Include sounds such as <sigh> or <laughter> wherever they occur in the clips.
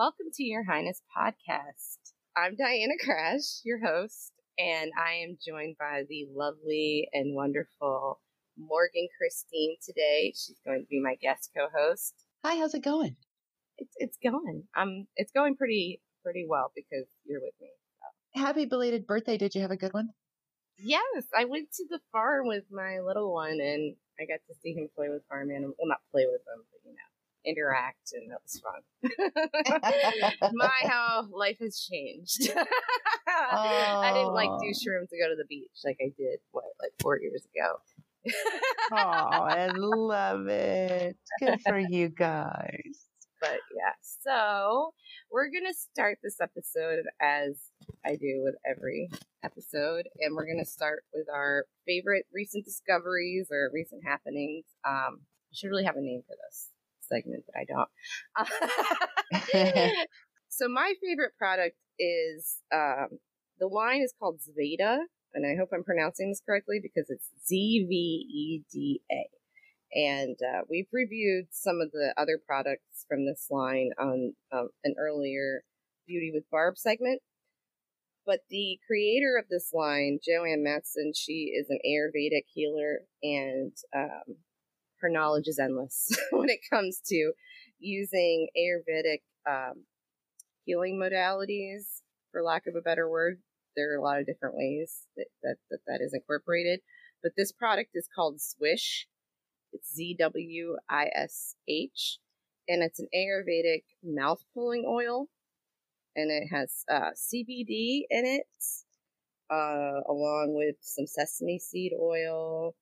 Welcome to Your Highness Podcast. I'm Diana Crash, your host, and I am joined by the lovely and wonderful Morgan Christine today. She's going to be my guest co-host. Hi, how's it going? It's it's going. Um, it's going pretty pretty well because you're with me. So. Happy belated birthday! Did you have a good one? Yes, I went to the farm with my little one, and I got to see him play with farm animals. Well, not play with them, but you know, interact, and that was fun. <laughs> My how life has changed. oh. <laughs> I didn't like do shrooms to go to the beach like I did what like four years ago. oh, I <laughs> love it. Good for you guys. But yeah, so we're gonna start this episode as I do with every episode, and we're gonna start with our favorite recent discoveries or recent happenings. Um, I should really have a name for this segment, but I don't. <laughs> <laughs> so my favorite product is um, the line is called Zveda, and I hope I'm pronouncing this correctly because it's Z V E D A. And uh, we've reviewed some of the other products from this line on um, an earlier Beauty with Barb segment. But the creator of this line, Joanne Matson, she is an Ayurvedic healer and um, her knowledge is endless <laughs> when it comes to using Ayurvedic um, healing modalities, for lack of a better word. There are a lot of different ways that that, that, that is incorporated. But this product is called Zwish. It's Z W I S H. And it's an Ayurvedic mouth pulling oil. And it has uh, CBD in it, uh, along with some sesame seed oil,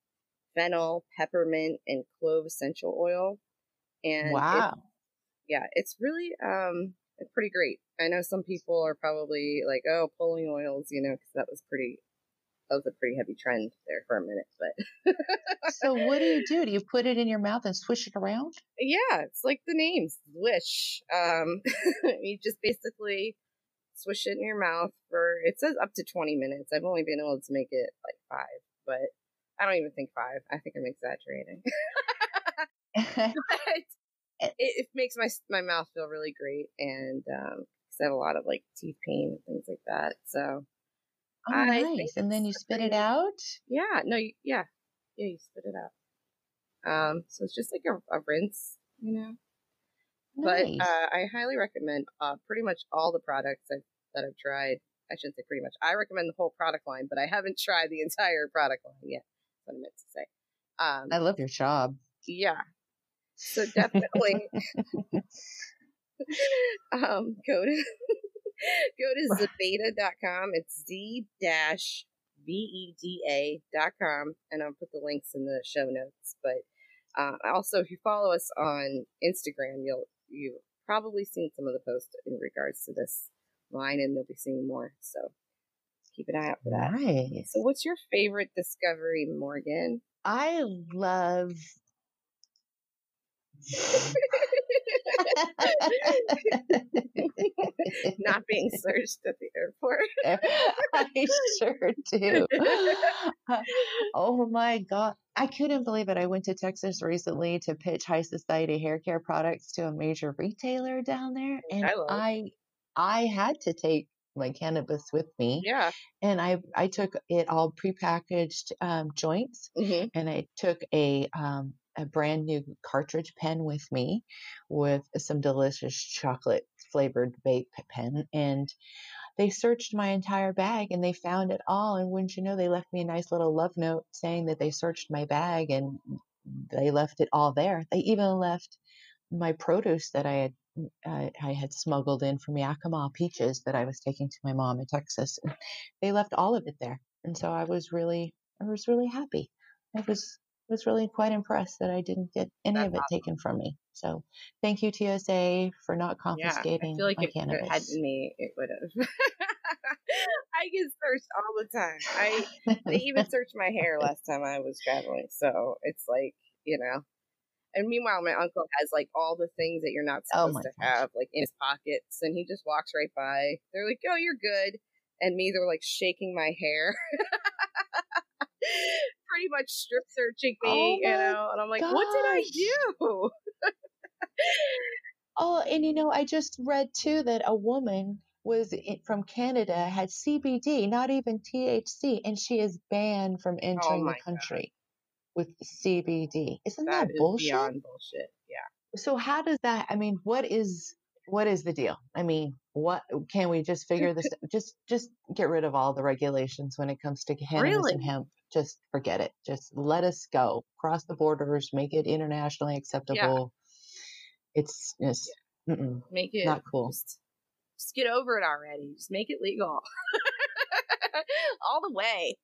fennel, peppermint, and clove essential oil. And wow, it, yeah, it's really um, it's pretty great. I know some people are probably like, "Oh, pulling oils," you know, because that was pretty that was a pretty heavy trend there for a minute. But so, what do you <laughs> do? Do you put it in your mouth and swish it around? Yeah, it's like the name, swish. Um, <laughs> you just basically swish it in your mouth for it says up to 20 minutes. I've only been able to make it like five, but I don't even think five. I think I'm exaggerating. <laughs> <laughs> but it, it, makes my my mouth feel really great, and um, I have a lot of like teeth pain and things like that. So, oh, I nice. And then you spit it out. Yeah. No. You, yeah. Yeah. You spit it out. Um. So it's just like a, a rinse, you know. Nice. But uh, I highly recommend uh, pretty much all the products I've, that I've tried. I shouldn't say pretty much. I recommend the whole product line, but I haven't tried the entire product line yet what I meant to say. Um, I love your job. Yeah. So <laughs> definitely <laughs> um, go to <laughs> go to zveda.com. It's z dash v e d a dot com, and I'll put the links in the show notes. But uh, also, if you follow us on Instagram, you'll you probably seen some of the posts in regards to this line, and you'll be seeing more. So keep an eye out for that. Nice. So, what's your favorite discovery, Morgan? I love. <laughs> Not being searched at the airport. <laughs> I sure do. <laughs> oh my God. I couldn't believe it. I went to Texas recently to pitch high society hair care products to a major retailer down there. And I, I, I had to take my cannabis with me. Yeah. And I I took it all prepackaged um, joints, hmm and I took a um, a brand new cartridge pen with me, with some delicious chocolate flavored vape pen, and they searched my entire bag and they found it all. And wouldn't you know, they left me a nice little love note saying that they searched my bag and they left it all there. They even left my produce that I had uh, I had smuggled in from Yakima peaches that I was taking to my mom in Texas. And they left all of it there, and so I was really I was really happy. I was was really quite impressed that I didn't get any That's of it awesome. taken from me. So thank you TSA for not confiscating Yeah. I feel like my if it had cannabis. been me, it would have. <laughs> I get searched all the time. I they even <laughs> searched my hair last time I was traveling, so it's like you know. And meanwhile, my uncle has like all the things that you're not Oh supposed my to gosh. have, like in his pockets, and he just walks right by. They're like, "Oh, you're good," and me, they're like shaking my hair, <laughs> pretty much strip searching Oh me, you know. And I'm like, "What did I do?" Oh, and you know, I just read too that a woman was from Canada had CBD, not even THC, and she is banned from Oh entering my the country with CBD. Isn't that that is bullshit? beyond bullshit. Yeah. So how does that, I mean, what is what is the deal? I mean, what can we just figure this just just get rid of all the regulations when it comes to cannabis Really? and hemp. Just forget it. Just let us go. Cross the borders, make it internationally acceptable. Yeah. It's just mm-mm, Make it not cool. just just get over it already. Just make it legal. <laughs> All the way.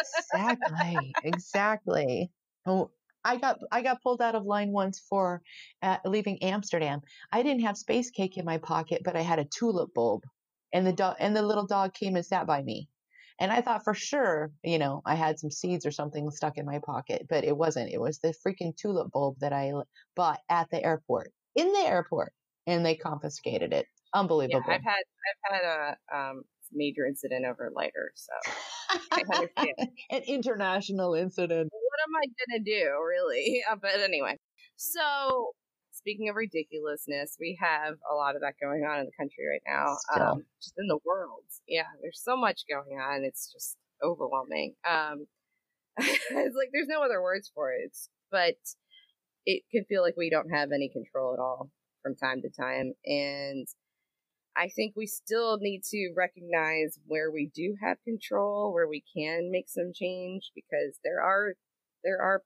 Exactly. exactly. Oh, I got I got pulled out of line once for uh, leaving Amsterdam. I didn't have space cake in my pocket, but I had a tulip bulb, and the dog and the little dog came and sat by me. And I thought for sure, you know, I had some seeds or something stuck in my pocket, but it wasn't. It was the freaking tulip bulb that I bought at the airport, in the airport, and they confiscated it. Unbelievable. Yeah, Unbelievable. I've had I've had a um major incident over lighter, so <laughs> I understand. An international incident. what am I gonna do, really? <laughs> Uh, but anyway, so speaking of ridiculousness, we have a lot of that going on in the country right now, um, just in the world. Yeah, there's so much going on; it's just overwhelming. Um, <laughs> it's like there's no other words for it, It's- but it can feel like we don't have any control at all from time to time, and I think we still need to recognize where we do have control, where we can make some change, because there are there are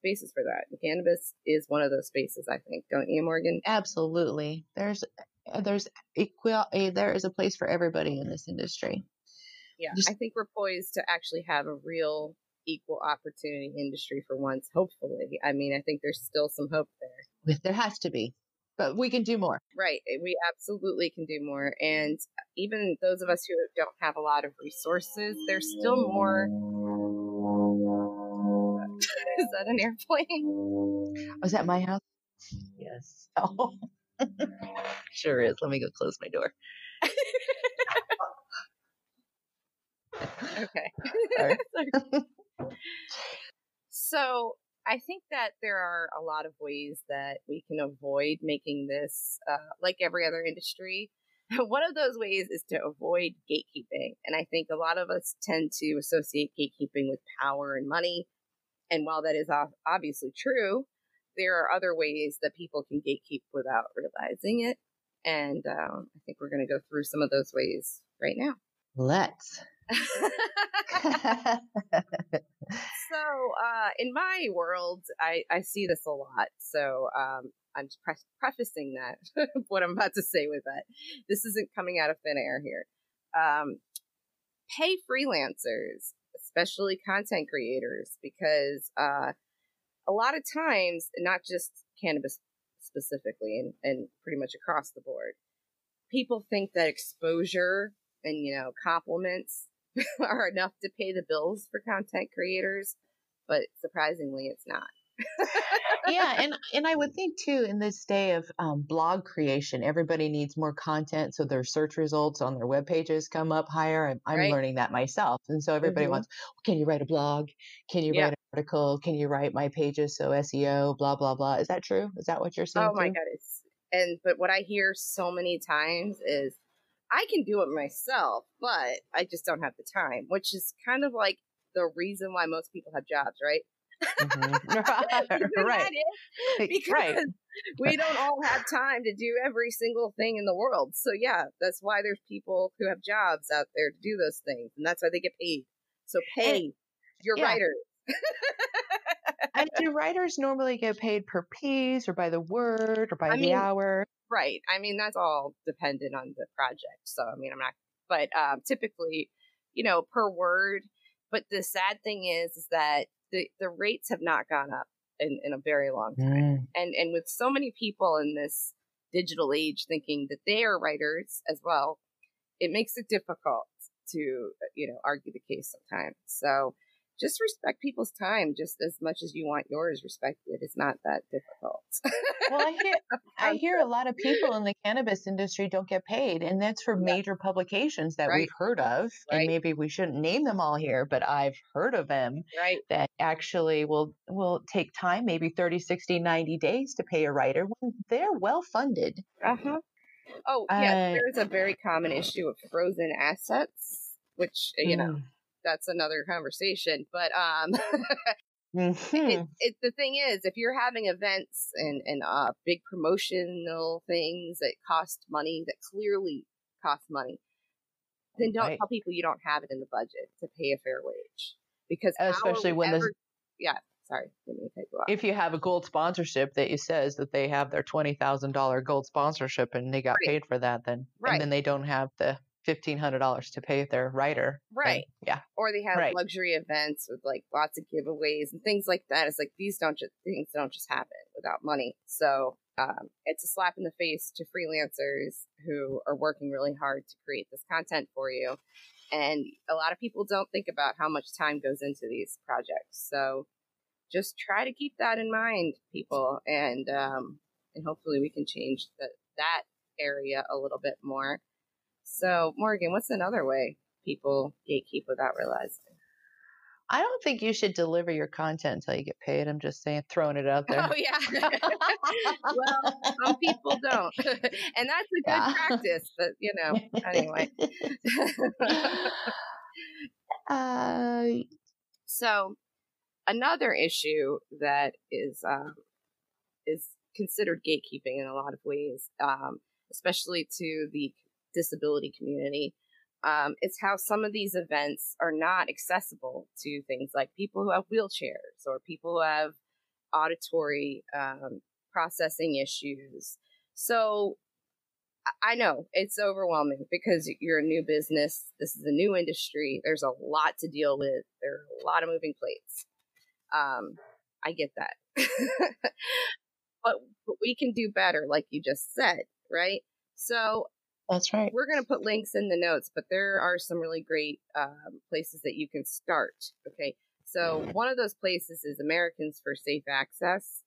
spaces for that. And cannabis is one of those spaces. I think, don't you, Morgan? Absolutely. There's uh, there's equal uh, there is a place for everybody in this industry. Yeah, Just- I think we're poised to actually have a real equal opportunity industry for once. Hopefully, I mean, I think there's still some hope there. There has to be, but we can do more. Right. We absolutely can do more. And even those of us who don't have a lot of resources, there's still more. <laughs> Is that an airplane? Oh, Was that my house? Yes. <laughs> Oh. <laughs> sure is. Let me go close my door. Okay. Sorry. so I think that there are a lot of ways that we can avoid making this uh, like every other industry. <laughs> One of those ways is to avoid gatekeeping. And I think a lot of us tend to associate gatekeeping with power and money. And while that is obviously true, there are other ways that people can gatekeep without realizing it. And um, I think we're going to go through some of those ways right now. Let's. <laughs> so uh, in my world I, I see this a lot so um, i'm just pre- prefacing that <laughs> what i'm about to say with that. This isn't coming out of thin air here. Um, pay freelancers especially content creators because uh, a lot of times not just cannabis specifically and, and pretty much across the board people think that exposure and you know compliments <laughs> are enough to pay the bills for content creators, but surprisingly, it's not. <laughs> yeah, and and I would think too in this day of um, blog creation, everybody needs more content, so their search results on their web pages come up higher. I'm, I'm Right. learning that myself, and so everybody Mhm. wants, can you write a blog? Can you Yeah. write an article? Can you write my pages so SEO? Blah blah blah. Is that true? Is that what you're saying? Oh my too? god, it's and but what I hear so many times is, I can do it myself, but I just don't have the time, which is kind of like the reason why most people have jobs, right? Mm-hmm. <laughs> <laughs> <laughs> right. Because right. we don't all have time to do every single thing in the world. So yeah, that's why there's people who have jobs out there to do those things, and that's why they get paid. So pay and, your yeah. writers. And do writers normally get paid per piece or by the word or by I the mean, hour? Right. I mean, that's all dependent on the project. So, I mean, I'm not, but um, typically, you know, per word. But the sad thing is, is that the, the rates have not gone up in, in a very long time. Mm. And, and with so many people in this digital age thinking that they are writers as well, it makes it difficult to, you know, argue the case sometimes. So, just respect people's time just as much as you want yours respected. It's not that difficult. <laughs> well, I hear, <laughs> I hear a lot of people in the cannabis industry don't get paid, and that's for yeah. major publications that right. we've heard of. Right. And maybe we shouldn't name them all here, but I've heard of them right. that actually will will take time, maybe 30, 60, 90 days to pay a writer when they're well funded. Uh-huh. Oh, yeah, uh, there's a very common issue of frozen assets, which, you know, mm that's another conversation. But um, <laughs> mm-hmm. it, it, the thing is, if you're having events and and uh, big promotional things that cost money, that clearly cost money, then don't right. tell people you don't have it in the budget to pay a fair wage. Because especially when ever, the yeah, sorry, if you have a gold sponsorship that you says that they have their twenty thousand dollar gold sponsorship and they got right. paid for that, then right. and then they don't have the fifteen hundred dollars to pay their writer. Right. yeah. Or they have right. luxury events with like lots of giveaways and things like that. It's like these don't just things don't just happen without money. So um, it's a slap in the face to freelancers who are working really hard to create this content for you. And a lot of people don't think about how much time goes into these projects. So just try to keep that in mind, people, and um, and hopefully we can change the, that area a little bit more. So, Morgan, what's another way people gatekeep without realizing? I don't think you should deliver your content until you get paid. I'm just saying, throwing it out there. Oh yeah. <laughs> well, some people don't, <laughs> and that's a good yeah. practice. But you know, anyway. <laughs> uh, so another issue that is um, is considered gatekeeping in a lot of ways, um, especially to the disability community. Um, it's how some of these events are not accessible to things like people who have wheelchairs or people who have auditory um, processing issues. So I know it's overwhelming because you're a new business. This is a new industry. There's a lot to deal with. There are a lot of moving plates. Um, I get that. <laughs> but, but we can do better, like you just said, right? So that's right. We're going to put links in the notes, but there are some really great um, places that you can start. Okay. So, one of those places is Americans for Safe Access.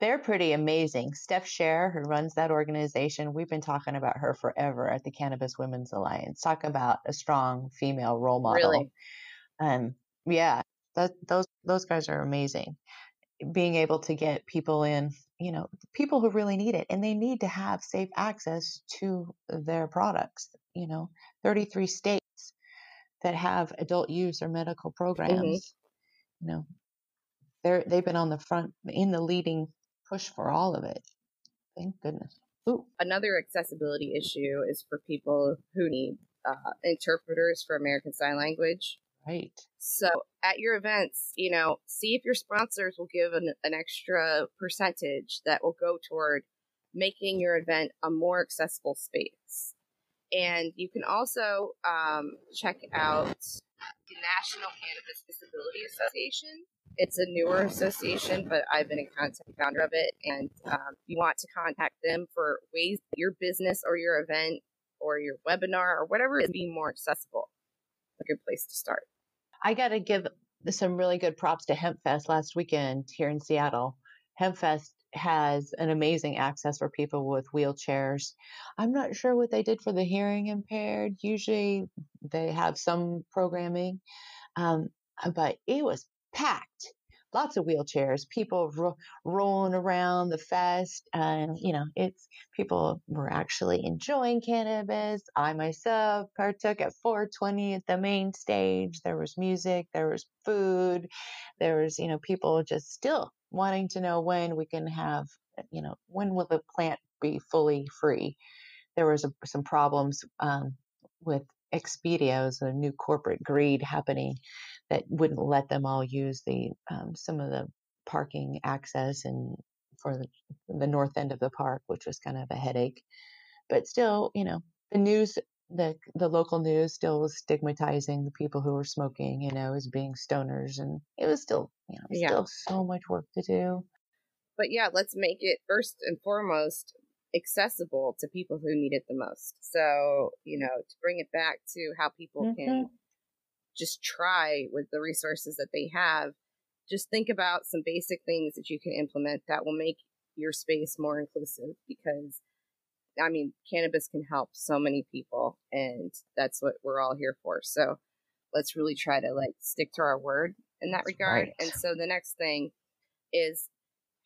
They're pretty amazing. Steph Sherer, who runs that organization, we've been talking about her forever at the Cannabis Women's Alliance. Talk about a strong female role model. Really? Um, yeah, that, those those guys are amazing. Being able to get people in you know, people who really need it and they need to have safe access to their products. You know, 33 states that have adult use or medical mm-hmm. programs. Mm-hmm. You know, they're they've been on the front in the leading push for all of it. Thank goodness. Ooh. Another accessibility issue is for people who need uh, interpreters for American Sign Language. Right. So at your events, you know, see if your sponsors will give an, an extra percentage that will go toward making your event a more accessible space. And you can also um, check out the National Cannabis Disability Association. It's a newer association, but I've been a content founder of it. And um, you want to contact them for ways your business or your event or your webinar or whatever is be more accessible. A good place to start. I got to give some really good props to HempFest last weekend here in Seattle. HempFest has an amazing access for people with wheelchairs. I'm not sure what they did for the hearing impaired. Usually they have some programming, um, but it was packed lots of wheelchairs, people ro- rolling around the fest. And, you know, it's people were actually enjoying cannabis. I myself partook at 420 at the main stage. There was music, there was food, there was, you know, people just still wanting to know when we can have, you know, when will the plant be fully free? There was a, some problems um, with Expedia's, a new corporate greed happening that wouldn't let them all use the um, some of the parking access and for the, the north end of the park, which was kind of a headache. But still, you know, the news, the the local news still was stigmatizing the people who were smoking, you know, as being stoners, and it was still, you know, Yeah. still so much work to do. But yeah, let's make it first and foremost accessible to people who need it the most. So, you know, to bring it back to how people can just try with the resources that they have, just think about some basic things that you can implement that will make your space more inclusive because I mean, cannabis can help so many people and that's what we're all here for. So, let's really try to like stick to our word in that regard. right. And so the next thing is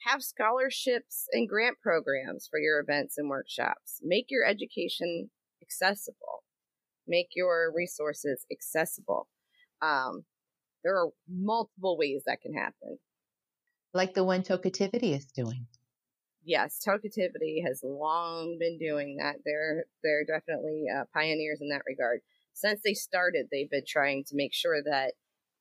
have scholarships and grant programs for your events and workshops. Make your education accessible. Make your resources accessible. Um, there are multiple ways that can happen. Like the one Tokativity is doing. Yes, Tokativity has long been doing that. They're they're definitely uh, pioneers in that regard. Since they started, they've been trying to make sure that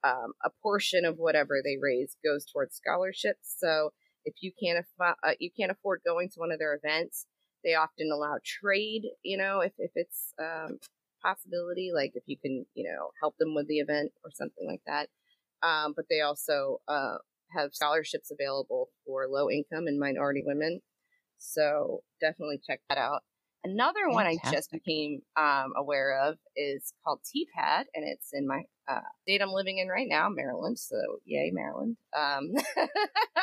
um, a portion of whatever they raise goes towards scholarships. So if you can't afford uh, you can't afford going to one of their events, they often allow trade. You know, if if it's um, possibility, like if you can you know help them with the event or something like that. Um, but they also uh, have scholarships available for low income and minority women. So definitely check that out. Another one I just became um, aware of is called TPAD, and it's in my uh, state I'm living in right now, Maryland. So yay, Maryland! Um,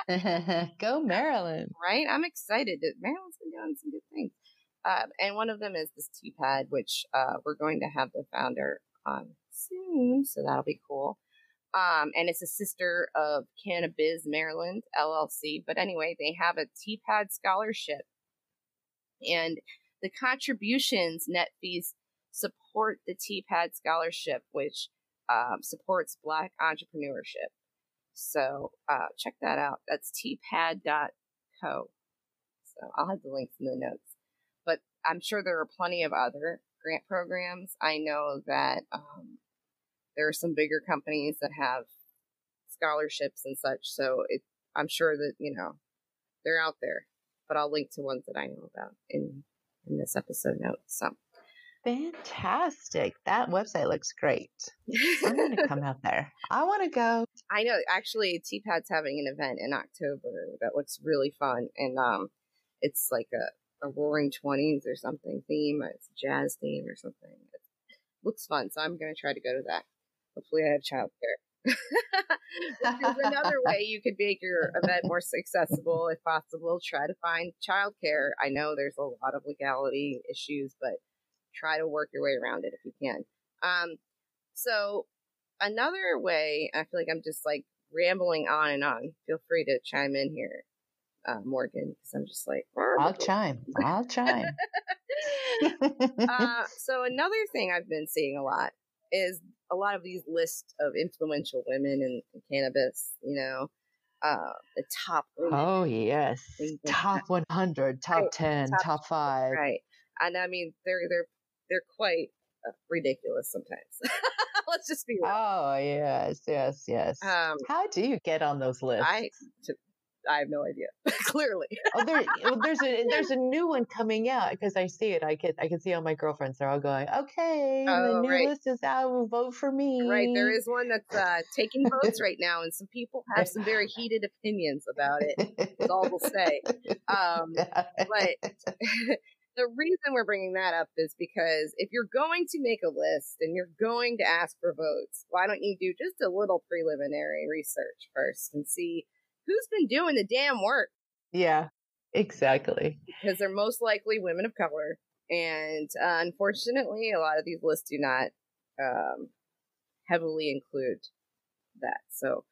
<laughs> <laughs> Go Maryland. right? I'm excited that Maryland's been doing some good things. Um, and one of them is this TPAD, which uh, we're going to have the founder on soon, so that'll be cool. Um, and it's a sister of Cannabis Maryland LLC. But anyway, they have a TPAD scholarship, and the contributions net fees support the TPAD scholarship, which um, supports Black entrepreneurship. So uh, check that out. That's tpad.co. So I'll have the links in the notes. I'm sure there are plenty of other grant programs. I know that um, there are some bigger companies that have scholarships and such. So it, I'm sure that you know they're out there. But I'll link to ones that I know about in in this episode notes. So Fantastic. That website looks great. I'm going <laughs> to come out there. I want to go. I know actually TPAD's having an event in October that looks really fun and um it's like a, a roaring twenties or something theme. It's a jazz theme or something. It looks fun, so I'm gonna try to go to that. Hopefully I have childcare. <laughs> Which is another <laughs> way you could make your event more accessible if possible. Try to find childcare. I know there's a lot of legality issues, but try to work your way around it if you can. Um, so another way, I feel like I'm just like rambling on and on. Feel free to chime in here, uh, Morgan, because I'm just like, I'll chime. I'll chime. <laughs> uh, so another thing I've been seeing a lot is a lot of these lists of influential women in, in cannabis. You know, uh, the top oh, yes. Top 100, top Right, 10, top top 5. right? And I mean, they're they're they're quite uh, ridiculous sometimes. <laughs> Let's just be real. Oh, yes, yes, yes. Um, How do you get on those lists? I to, I have no idea. <laughs> Clearly, oh, there, <laughs> well, there's a there's a new one coming out because I see it. I can I can see all my girlfriends. They're all going, okay, Oh, the new right. list is out. Vote for me. right? There is one that's uh, taking votes <laughs> right now, and some people have some very heated opinions about it. That's all we'll say. Um, but the reason we're bringing that up is because if you're going to make a list and you're going to ask for votes, why don't you do just a little preliminary research first and see who's been doing the damn work? yeah, exactly. Because they're most likely women of color. And uh, unfortunately, a lot of these lists do not um, heavily include that. So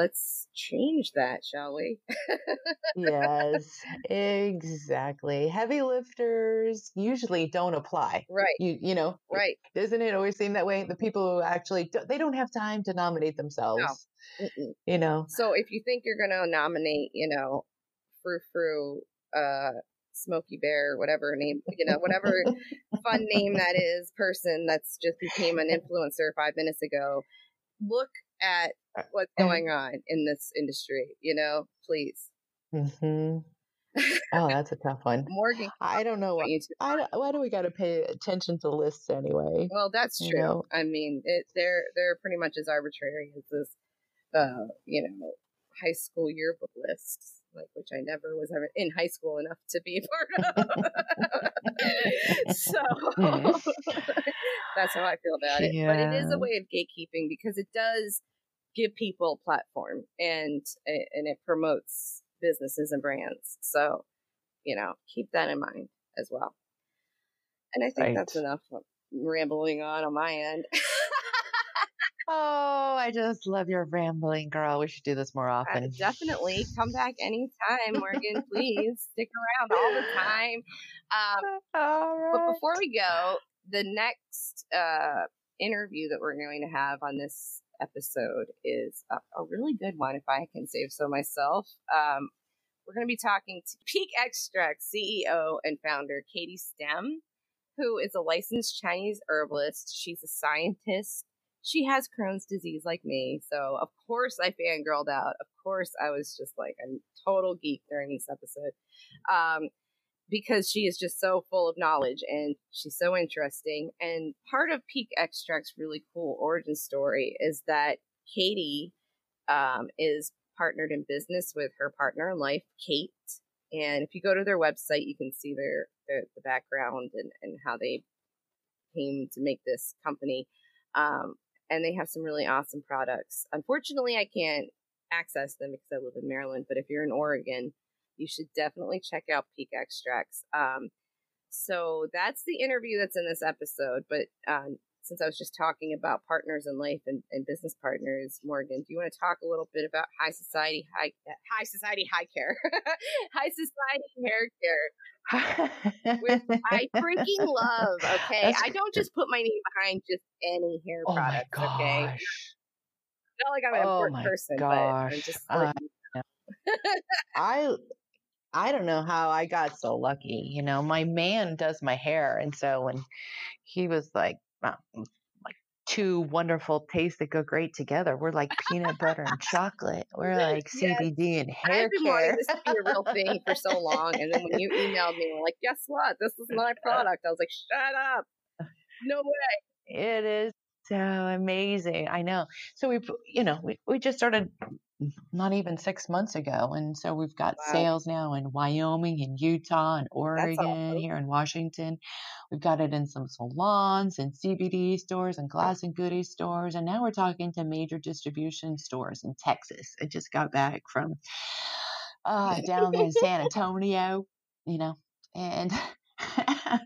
let's change that, shall we? <laughs> yes, exactly. Heavy lifters usually don't apply. Right. You you know, right. Doesn't it always seem that way? The people who actually do, they don't have time to nominate themselves. No. You know. So if you think you're going to nominate, you know, frou frou, uh, Smoky Bear, whatever name, you know, whatever <laughs> fun name that is, person that's just became an influencer five minutes ago, look at uh, what's going on in this industry, you know, please. Mm-hmm. Oh, <laughs> that's a tough one. Morgan, I don't know why. I, why do we got to pay attention to lists anyway? Well, that's true. You know? I mean, it, they're they're pretty much as arbitrary as this, uh, you know, high school yearbook lists, like which I never was ever in high school enough to be <laughs> part of. <laughs> <laughs> so that's how I feel about it. Yeah. But it is a way of gatekeeping because it does give people a platform and eh, and it promotes businesses and brands. So, you know, keep that in mind as well. And I think right. that's enough rambling on on my end. Oh, I just love your rambling, girl. We should do this more uh, often. Uh, definitely come back anytime, Morgan. <laughs> please stick around all the time. Um, <laughs> all right. But before we go, the next uh, interview that we're going to have on this episode is a, a really good one, if I can say so myself. Um, we're going to be talking to Peak Extract CEO and founder Katie Stem, who is a licensed Chinese herbalist. She's a scientist. She has Crohn's disease like me. So, of course, I fangirled out. Of course, I was just like a total geek during this episode. Um, because she is just so full of knowledge and she's so interesting. And part of Peak Extract's really cool origin story is that Katie um, is partnered in business with her partner in life, Kate. And if you go to their website, you can see their, their the background and, and how they came to make this company. Um, and they have some really awesome products. Unfortunately, I can't access them because I live in Maryland. But if you're in Oregon, you should definitely check out Peak Extracts. Um, so that's the interview that's in this episode. But um, since I was just talking about partners in life and, and, business partners, Morgan, do you want to talk a little bit about high society, high high society, high care, <laughs> high society hair care? With I <laughs> freaking love. Okay, That's I don't just put my name behind just any hair oh product. Okay, not like I'm an oh important person, gosh. but I'm just. Uh, I I don't know how I got so lucky. You know, my man does my hair, and so when he was like, uh, like two wonderful tastes that go great together, we're like peanut butter and <laughs> chocolate. We're like yes. CBD and hair I've been care. this to be a real thing for so long, and then when you emailed me, we're like, guess what? This is my <laughs> product. I was like, shut up. No way. It is so amazing. I know. So we, you know, we, we just started not even six months ago. And so we've got wow. sales now in Wyoming and Utah and Oregon, awesome. here in Washington. We've got it in some salons and CBD stores and glass and goodies stores. And now we're talking to major distribution stores in Texas. I just got back from uh, down in San <laughs> Antonio, you know, and <laughs>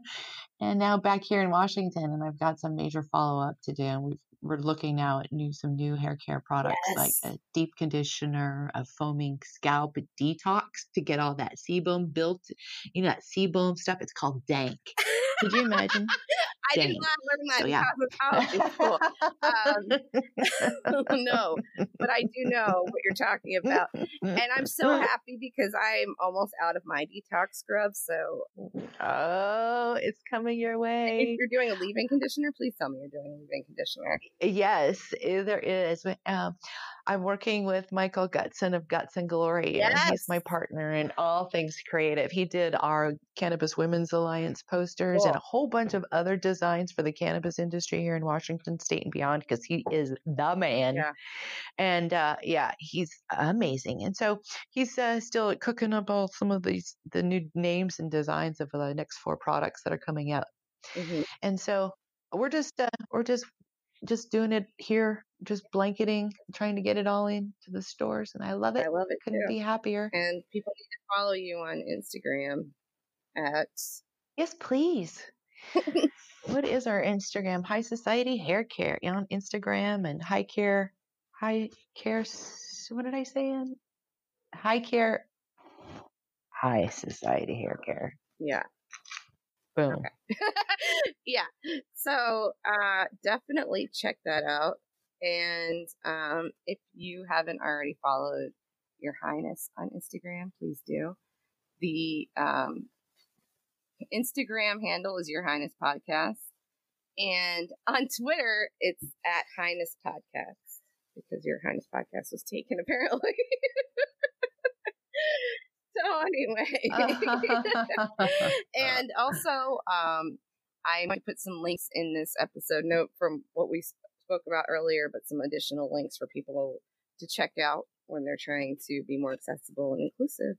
and now back here in Washington, and I've got some major follow up to do. And we've we're looking now at new some new hair care products yes. like a deep conditioner, a foaming scalp detox to get all that sebum built. You know that sebum stuff. It's called dank. Could you imagine? I did not learn that so, yeah. in cosmetology school. Um, <laughs> no, but I do know what you're talking about, and I'm so <laughs> happy because I'm almost out of my detox scrub. So, oh, it's coming your way. If you're doing a leave-in conditioner, please tell me you're doing a leave-in conditioner. Yes, eh, there is. Um, I'm working with Michael Gutson of Guts and Glory, yes. and he's my partner in all things creative. He did our Cannabis Women's Alliance posters cool. and a whole bunch of other designs for the cannabis industry here in Washington State and beyond because he is the man. Yeah. And uh, yeah, he's amazing. And so he's uh, still cooking up all some of these the new names and designs of the next four products that are coming out. Mm-hmm. And so we're just uh, we're just just doing it here, just blanketing, trying to get it all into the stores, and I love it. I love it. Couldn't too. be happier. And people need to follow you on Instagram at yes, please. <laughs> what is our Instagram? High Society Hair Care on Instagram and High Care, High Care what did I say in high care, high society hair care. Yeah. Boom. Okay. <laughs> yeah. So uh, definitely check that out. And um, if you haven't already followed Your Highness on Instagram, please do. The um, Instagram handle is Your Highness Podcast. And on Twitter, it's at Highness Podcast because Your Highness Podcast was taken <laughs> apparently. so anyway, <laughs> and also, um, I might put some links in this episode note from what we spoke about earlier, but some additional links for people to check out when they're trying to be more accessible and inclusive.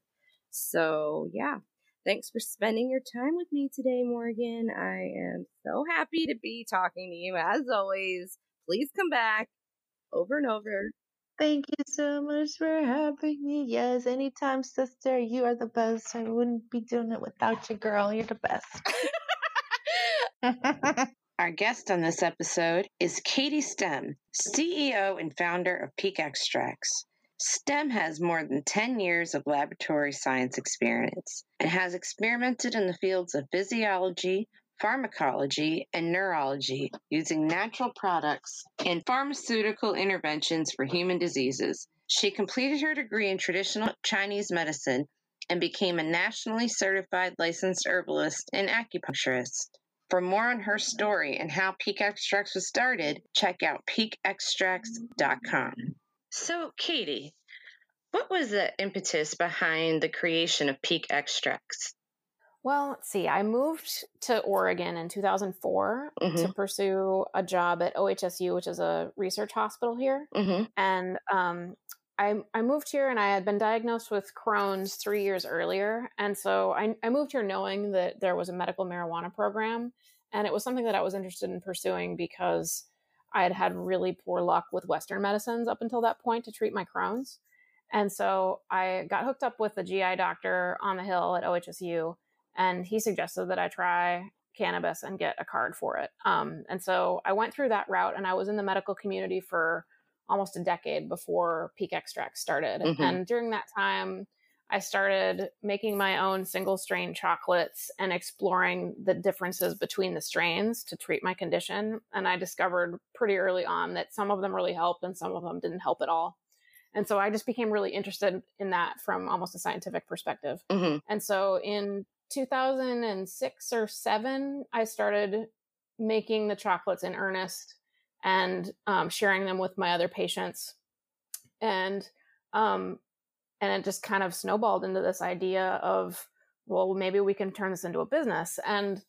So yeah, thanks for spending your time with me today, Morgan. I am so happy to be talking to you as always. Please come back over and over. Thank you so much for having me. Yes, anytime, sister. You are the best. I wouldn't be doing it without you, girl. You're the best. <laughs> <laughs> Our guest on this episode is Katie Stem, CEO and founder of Peak Extracts. STEM has more than 10 years of laboratory science experience and has experimented in the fields of physiology, pharmacology, and neurology using natural products and pharmaceutical interventions for human diseases. She completed her degree in traditional Chinese medicine and became a nationally certified licensed herbalist and acupuncturist. For more on her story and how Peak Extracts was started, check out peakextracts.com. So, Katie, what was the impetus behind the creation of Peak Extracts? Well, let's see. I moved to Oregon in 2004 mm-hmm. to pursue a job at OHSU, which is a research hospital here. Mm-hmm. And um, I, I moved here and I had been diagnosed with Crohn's three years earlier. And so I, I moved here knowing that there was a medical marijuana program. And it was something that I was interested in pursuing because I had had really poor luck with Western medicines up until that point to treat my Crohn's. And so I got hooked up with a GI doctor on the Hill at OHSU and he suggested that I try cannabis and get a card for it. Um, and so I went through that route, and I was in the medical community for almost a decade before Peak Extract started. Mm-hmm. And during that time, I started making my own single strain chocolates and exploring the differences between the strains to treat my condition. And I discovered pretty early on that some of them really helped and some of them didn't help at all. And so I just became really interested in that from almost a scientific perspective. Mm-hmm. And so in 2006 or 7 i started making the chocolates in earnest and um, sharing them with my other patients and um, and it just kind of snowballed into this idea of well maybe we can turn this into a business and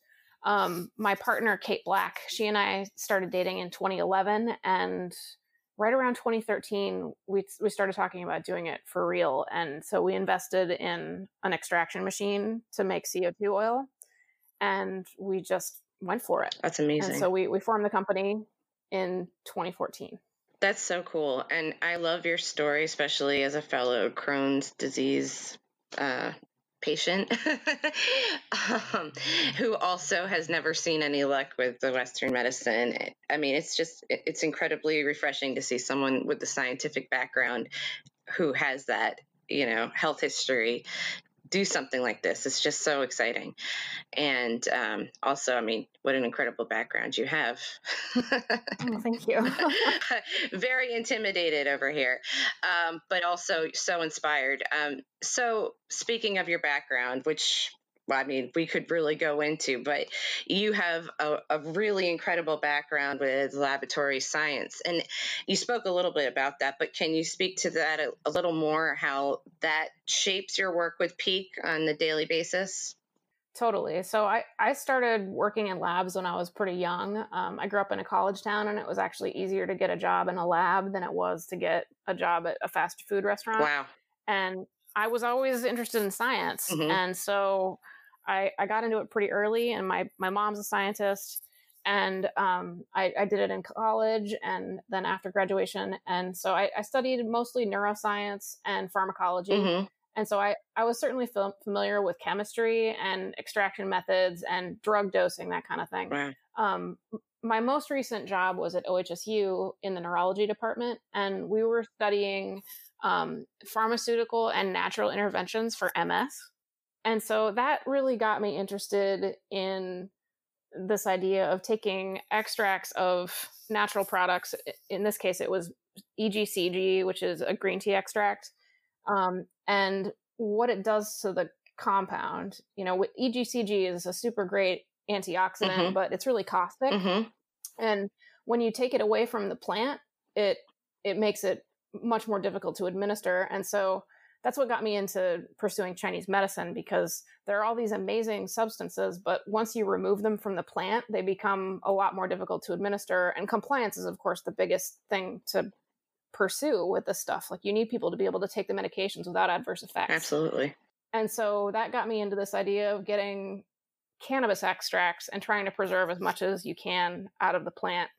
um, my partner kate black she and i started dating in 2011 and right around 2013 we we started talking about doing it for real and so we invested in an extraction machine to make CO2 oil and we just went for it. That's amazing. And so we we formed the company in 2014. That's so cool. And I love your story especially as a fellow Crohn's disease uh, patient <laughs> um, who also has never seen any luck with the Western medicine. I mean, it's just, it's incredibly refreshing to see someone with the scientific background who has that, you know, health history do something like this. It's just so exciting. And um, also, I mean, what an incredible background you have. oh, <laughs> thank you. <laughs> Very intimidated over here, um, but also so inspired. Um, so, speaking of your background, which I mean, we could really go into, but you have a, a, really incredible background with laboratory science. And you spoke a little bit about that, but can you speak to that a, a little more, how that shapes your work with Peak on the daily basis? Totally. So I, I started working in labs when I was pretty young. Um, I grew up in a college town, and it was actually easier to get a job in a lab than it was to get a job at a fast food restaurant. Wow. And I was always interested in science. Mm-hmm. And so I, I got into it pretty early, and my my mom's a scientist, and um, I, I, did it in college and then after graduation, and so I, I studied mostly neuroscience and pharmacology. Mm-hmm. And so I, I was certainly f- familiar with chemistry and extraction methods and drug dosing, that kind of thing. Right. Um, my most recent job was at OHSU in the neurology department, and we were studying um, pharmaceutical and natural interventions for MS. And so that really got me interested in this idea of taking extracts of natural products. In this case, it was EGCG, which is a green tea extract, um, and what it does to the compound. You know, EGCG is a super great antioxidant, mm-hmm. but it's really caustic. Mm-hmm. And when you take it away from the plant, it it makes it much more difficult to administer. And so that's what got me into pursuing Chinese medicine because there are all these amazing substances, but once you remove them from the plant, they become a lot more difficult to administer. And compliance is, of course, the biggest thing to pursue with this stuff. Like you need people to be able to take the medications without adverse effects. Absolutely. And so that got me into this idea of getting cannabis extracts and trying to preserve as much as you can out of the plant.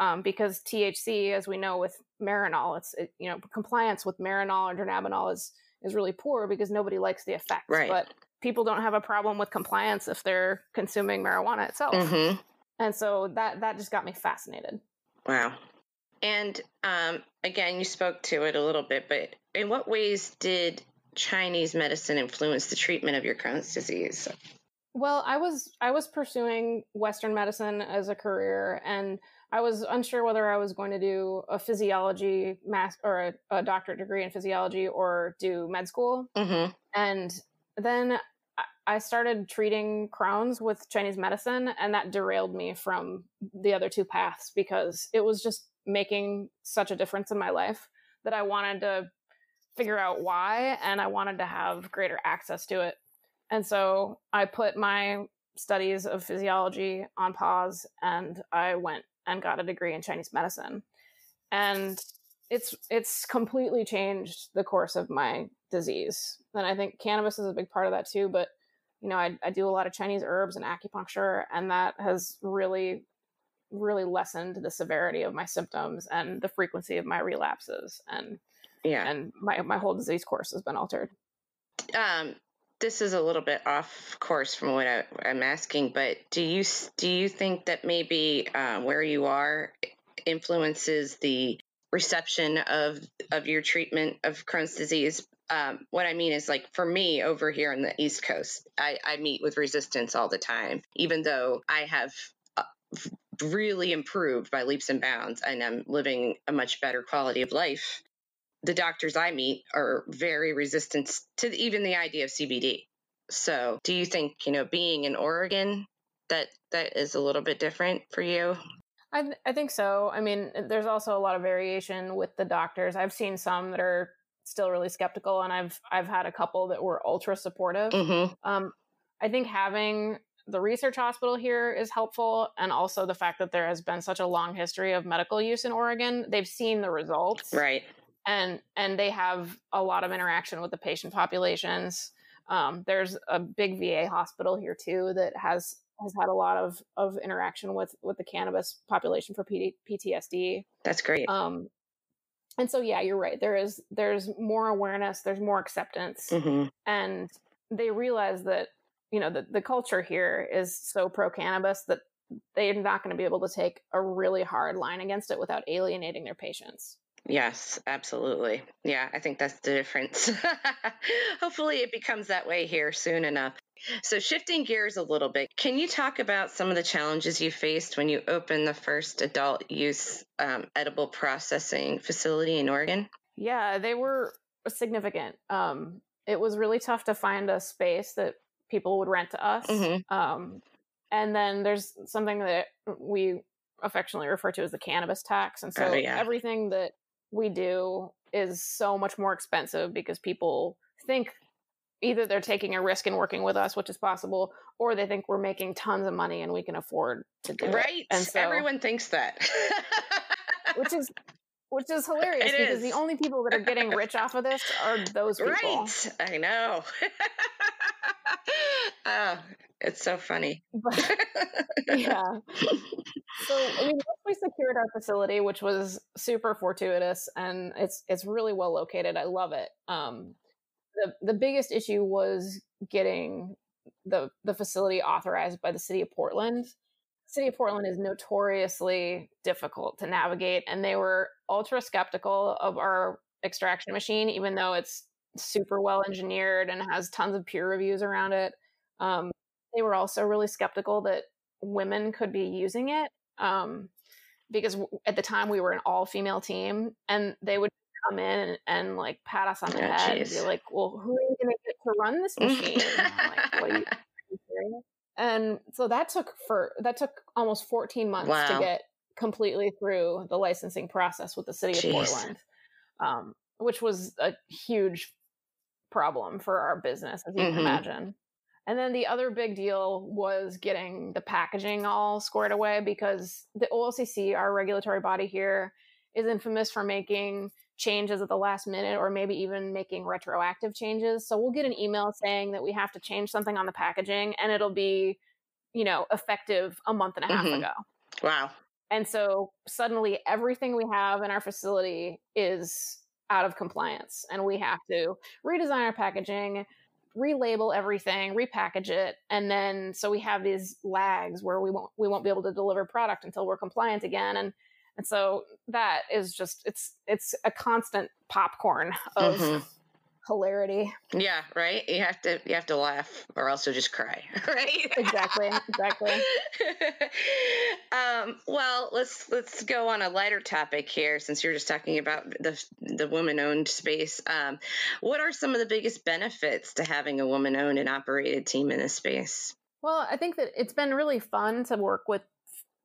Um, because THC, as we know with Marinol, it's it, you know compliance with Marinol or Dronabinol is is really poor because nobody likes the effects. Right. But people don't have a problem with compliance if they're consuming marijuana itself. Mm-hmm. And so that that just got me fascinated. Wow. And um, again, you spoke to it a little bit, but in what ways did Chinese medicine influence the treatment of your Crohn's disease? Well, I was I was pursuing Western medicine as a career, and I was unsure whether I was going to do a physiology mass or a, a doctorate degree in physiology or do med school. Mm-hmm. And then I started treating Crohn's with Chinese medicine, and that derailed me from the other two paths because it was just making such a difference in my life that I wanted to figure out why and I wanted to have greater access to it. And so I put my studies of physiology on pause and I went and got a degree in Chinese medicine. And it's it's completely changed the course of my disease. And I think cannabis is a big part of that too, but you know, I, I do a lot of Chinese herbs and acupuncture, and that has really, really lessened the severity of my symptoms and the frequency of my relapses. And yeah, and my my whole disease course has been altered. Um, this is a little bit off course from what I, am asking, but do you do you think that maybe uh, where you are influences the reception of of your treatment of Crohn's disease? Um, what I mean is, like for me over here on the East Coast, I, I meet with resistance all the time, even though I have uh, really improved by leaps and bounds and I'm living a much better quality of life the doctors I meet are very resistant to even the idea of CBD. So, do you think, you know, being in Oregon that that is a little bit different for you? I, th- I think so. I mean, there's also a lot of variation with the doctors. I've seen some that are still really skeptical, and I've I've had a couple that were ultra supportive. Mm-hmm. Um, I think having the research hospital here is helpful, and also the fact that there has been such a long history of medical use in Oregon. They've seen the results, right? And and they have a lot of interaction with the patient populations. Um, there's a big VA hospital here too that has has had a lot of of interaction with with the cannabis population for PD, PTSD. That's great. Um, and so yeah, you're right. There is there's more awareness, there's more acceptance, mm-hmm. and they realize that you know the the culture here is so pro cannabis that they're not going to be able to take a really hard line against it without alienating their patients. Yes, absolutely. Yeah, I think that's the difference. <laughs> Hopefully, it becomes that way here soon enough. So, shifting gears a little bit, can you talk about some of the challenges you faced when you opened the first adult use um, edible processing facility in Oregon? Yeah, they were significant. Um, it was really tough to find a space that people would rent to us. Mm-hmm. Um, and then there's something that we affectionately refer to as the cannabis tax. And so oh, yeah. everything that we do is so much more expensive because people think either they're taking a risk and working with us, which is possible, or they think we're making tons of money and we can afford to do right. it. Right. And so everyone thinks that. which is which is <laughs> hilarious it because is. the only people that are getting rich off of this are those <laughs> people. Right. I know. <laughs> oh, it's so funny. But, yeah. So I mean, once we secured our facility, which was super fortuitous, and it's it's really well located. I love it. Um, the the biggest issue was getting the the facility authorized by the city of Portland. City of Portland is notoriously difficult to navigate, and they were ultra skeptical of our extraction machine, even though it's super well engineered and has tons of peer reviews around it. Um, they were also really skeptical that women could be using it um, because at the time we were an all female team and they would come in and, and like pat us on the oh, head geez. and be like, well, who are you going to get to run this machine? and, like, you, <laughs> and so that took for that took almost 14 months wow. to get completely through the licensing process with the city Jeez. of Portland, um, which was a huge problem for our business, as you mm-hmm. can imagine. And then the other big deal was getting the packaging all squared away because the OLCC, our regulatory body here, is infamous for making changes at the last minute or maybe even making retroactive changes. So we'll get an email saying that we have to change something on the packaging and it'll be, you know, effective a month and a half mm-hmm. ago. Wow. And so suddenly everything we have in our facility is out of compliance and we have to redesign our packaging, relabel everything, repackage it, and then so we have these lags where we won't we won't be able to deliver product until we're compliant again and and so that is just it's it's a constant popcorn of mm-hmm hilarity. Yeah, right. You have to you have to laugh or else you'll just cry. <laughs> Right. exactly. Exactly. <laughs> um, well, let's let's go on a lighter topic here since you're just talking about the the woman owned space. Um, what are some of the biggest benefits to having a woman owned and operated team in this space? Well, I think that it's been really fun to work with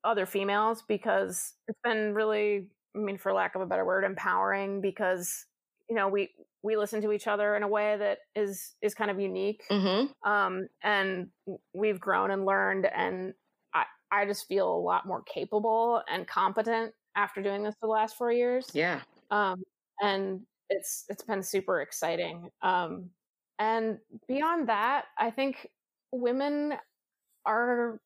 other females because it's been really I mean for lack of a better word empowering because you know we we listen to each other in a way that is is kind of unique. Mm-hmm. um, and we've grown and learned and I, I just feel a lot more capable and competent after doing this for the last four years. Yeah. Um, and it's it's been super exciting. Um, and beyond that i think women are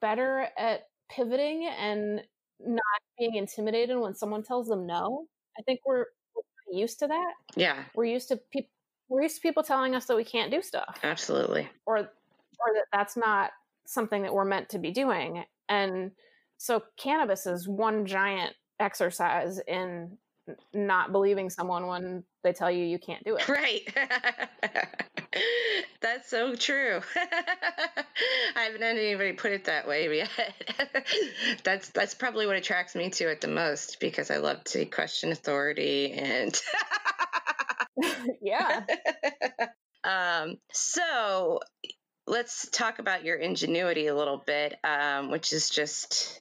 better at pivoting and not being intimidated when someone tells them no. I think we're used to that. Yeah. We're used to people we're used to people telling us that we can't do stuff. Absolutely. Or or that that's not something that we're meant to be doing. And so cannabis is one giant exercise in not believing someone when they tell you you can't do it. Right. <laughs> That's so true. <laughs> I haven't had anybody put it that way <laughs> yet. that's that's probably what attracts me to it the most because I love to question authority and yeah. um, so let's talk about your ingenuity a little bit, um, which is just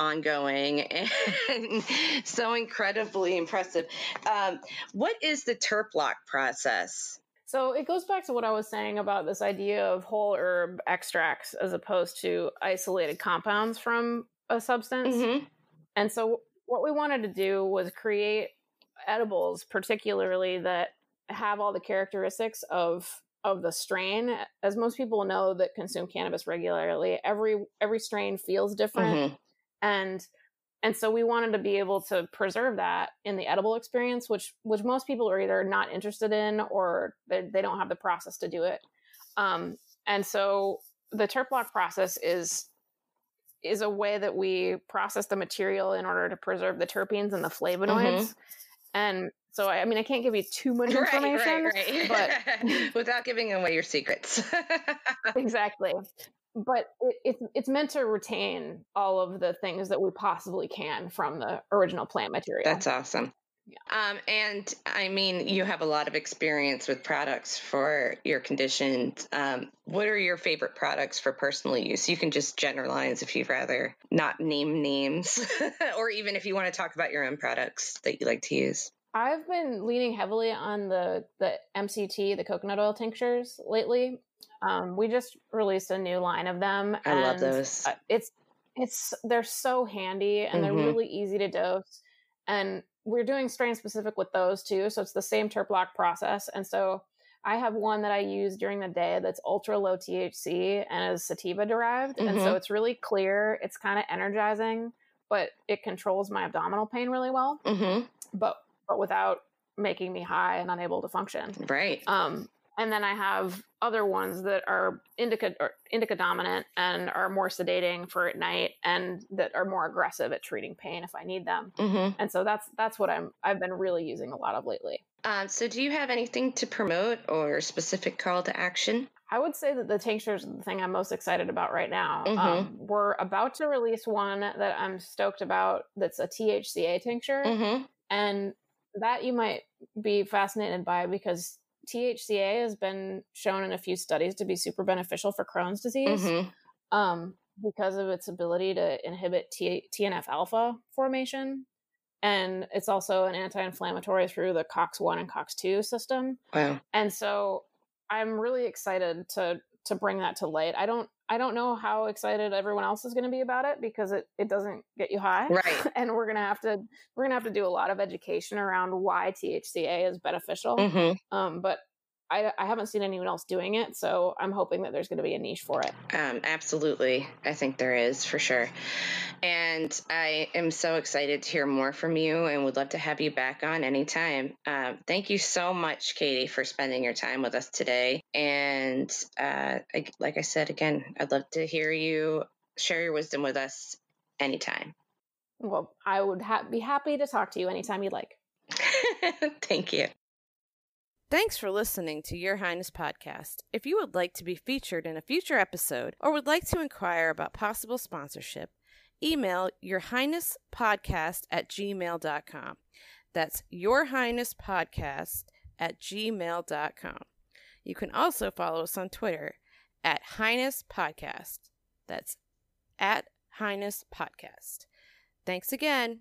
ongoing and <laughs> so incredibly impressive. Um, what is the terp lock process? So it goes back to what I was saying about this idea of whole herb extracts as opposed to isolated compounds from a substance. Mm-hmm. And so what we wanted to do was create edibles, particularly that have all the characteristics of of the strain. As most people know that consume cannabis regularly, every every strain feels different. Mm-hmm and and so we wanted to be able to preserve that in the edible experience which which most people are either not interested in or they, they don't have the process to do it um, and so the terp lock process is is a way that we process the material in order to preserve the terpenes and the flavonoids mm-hmm. and so I mean I can't give you too much information, right, right, right. but <laughs> without giving away your secrets. <laughs> exactly but it, it's it's meant to retain all of the things that we possibly can from the original plant material. That's awesome. Yeah. Um, and I mean, you have a lot of experience with products for your conditions. Um, what are your favorite products for personal use? You can just generalize if you'd rather not name names, <laughs> or even if you want to talk about your own products that you like to use. I've been leaning heavily on the the MCT, the coconut oil tinctures lately. Um, we just released a new line of them. I love those. Uh, it's it's they're so handy and mm-hmm. they're really easy to dose. And we're doing strain specific with those too, so it's the same terp lock process. And so I have one that I use during the day that's ultra low THC and is sativa derived, mm-hmm. and so mm-hmm. it's really clear. It's kind of energizing, but it controls my abdominal pain really well. Mm-hmm. But but without making me high and unable to function. Right. Um, and then I have other ones that are indica or indica dominant and are more sedating for at night and that are more aggressive at treating pain if I need them. Mm-hmm. And so that's that's what I'm I've been really using a lot of lately. Um, so do you have anything to promote or specific call to action? I would say that the tinctures is the thing I'm most excited about right now. Mm-hmm. Um, we're about to release one that I'm stoked about. That's a THCA tincture, mm-hmm. and that you might be fascinated by because THCA has been shown in a few studies to be super beneficial for Crohn's disease mm-hmm. um, because of its ability to inhibit T- TNF alpha formation. And it's also an anti inflammatory through the COX1 and COX2 system. Wow. And so I'm really excited to to bring that to light. I don't I don't know how excited everyone else is going to be about it because it it doesn't get you high. Right. <laughs> and we're going to have to we're going to have to do a lot of education around why THCA is beneficial. Mm-hmm. Um, but I, I haven't seen anyone else doing it, so I'm hoping that there's going to be a niche for it. Um, absolutely, I think there is for sure, and I am so excited to hear more from you, and would love to have you back on anytime. Uh, thank you so much, Katie, for spending your time with us today. And uh, I, like I said again, I'd love to hear you share your wisdom with us anytime. Well, I would ha- be happy to talk to you anytime you'd like. <laughs> Thank you. Thanks for listening to Your Highness Podcast. If you would like to be featured in a future episode or would like to inquire about possible sponsorship, email Your Highness Podcast at gmail.com. That's Your Highness Podcast at gmail.com. You can also follow us on Twitter at Highness Podcast. That's at Highness Podcast. Thanks again.